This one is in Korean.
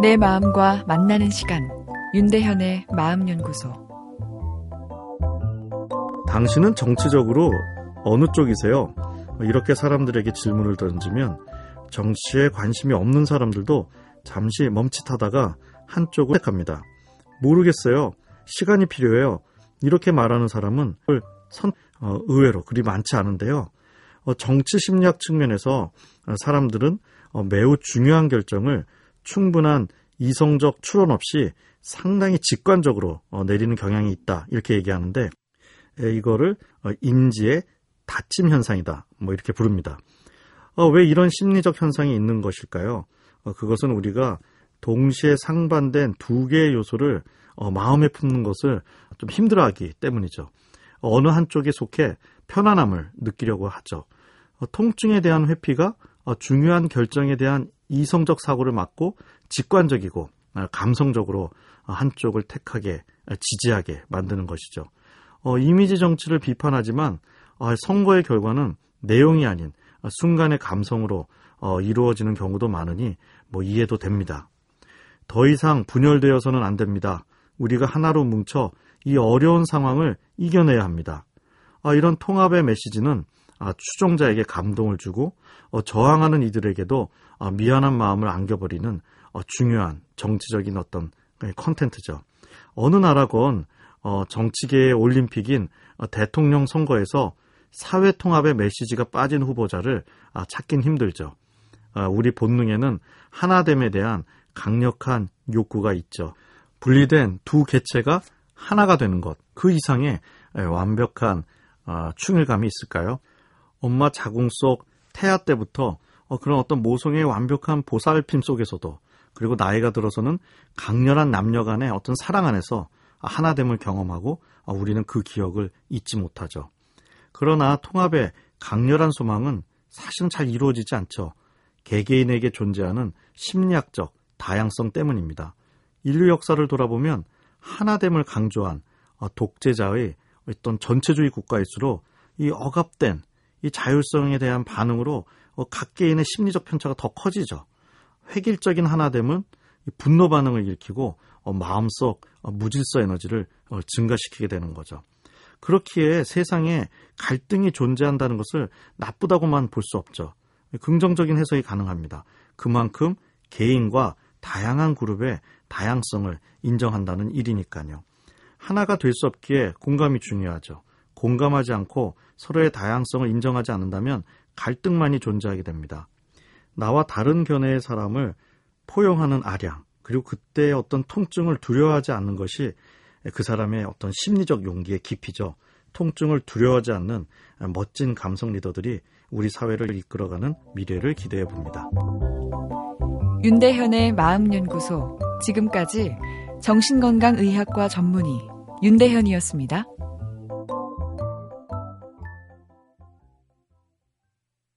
내 마음과 만나는 시간 윤대현의 마음연구소 당신은 정치적으로 어느 쪽이세요? 이렇게 사람들에게 질문을 던지면 정치에 관심이 없는 사람들도 잠시 멈칫하다가 한쪽을 택합니다. 모르겠어요. 시간이 필요해요. 이렇게 말하는 사람은 선, 어, 의외로 그리 많지 않은데요. 어, 정치 심리학 측면에서 사람들은 어, 매우 중요한 결정을 충분한 이성적 추론 없이 상당히 직관적으로 어, 내리는 경향이 있다 이렇게 얘기하는데 에, 이거를 어, 인지의 닫힘 현상이다 뭐 이렇게 부릅니다. 어, 왜 이런 심리적 현상이 있는 것일까요? 어, 그것은 우리가 동시에 상반된 두 개의 요소를 어, 마음에 품는 것을 좀 힘들어하기 때문이죠. 어느 한쪽에 속해 편안함을 느끼려고 하죠. 어, 통증에 대한 회피가 어, 중요한 결정에 대한 이성적 사고를 막고 직관적이고 어, 감성적으로 한쪽을 택하게 지지하게 만드는 것이죠. 어, 이미지 정치를 비판하지만 어, 선거의 결과는 내용이 아닌 순간의 감성으로 어, 이루어지는 경우도 많으니 뭐 이해도 됩니다. 더 이상 분열되어서는 안 됩니다. 우리가 하나로 뭉쳐 이 어려운 상황을 이겨내야 합니다. 아, 이런 통합의 메시지는 아, 추종자에게 감동을 주고 어, 저항하는 이들에게도 어, 미안한 마음을 안겨버리는 어, 중요한 정치적인 어떤 컨텐츠죠. 어느 나라건 어, 정치계의 올림픽인 어, 대통령 선거에서 사회 통합의 메시지가 빠진 후보자를 아, 찾긴 힘들죠. 아, 우리 본능에는 하나됨에 대한 강력한 욕구가 있죠. 분리된 두 개체가 하나가 되는 것, 그 이상의 완벽한 아, 충일감이 있을까요? 엄마 자궁 속 태아 때부터 어, 그런 어떤 모성의 완벽한 보살핌 속에서도 그리고 나이가 들어서는 강렬한 남녀 간의 어떤 사랑 안에서 하나됨을 경험하고 아, 우리는 그 기억을 잊지 못하죠. 그러나 통합의 강렬한 소망은 사실은 잘 이루어지지 않죠. 개개인에게 존재하는 심리학적 다양성 때문입니다. 인류 역사를 돌아보면 하나됨을 강조한 어, 독재자의 어떤 전체주의 국가일수록 이 억압된 이 자율성에 대한 반응으로 어, 각 개인의 심리적 편차가 더 커지죠. 획일적인 하나됨은 분노 반응을 일으키고 어, 마음속 무질서 에너지를 증가시키게 되는 거죠. 그렇기에 세상에 갈등이 존재한다는 것을 나쁘다고만 볼 수 없죠. 긍정적인 해석이 가능합니다. 그만큼 개인과 다양한 그룹의 다양성을 인정한다는 일이니까요. 하나가 될 수 없기에 공감이 중요하죠. 공감하지 않고 서로의 다양성을 인정하지 않는다면 갈등만이 존재하게 됩니다. 나와 다른 견해의 사람을 포용하는 아량, 그리고 그때의 어떤 통증을 두려워하지 않는 것이 그 사람의 어떤 심리적 용기의 깊이죠. 통증을 두려워하지 않는 멋진 감성 리더들이 우리 사회를 이끌어가는 미래를 기대해 봅니다. 윤대현의 마음연구소 지금까지 정신건강의학과 전문의 윤대현이었습니다.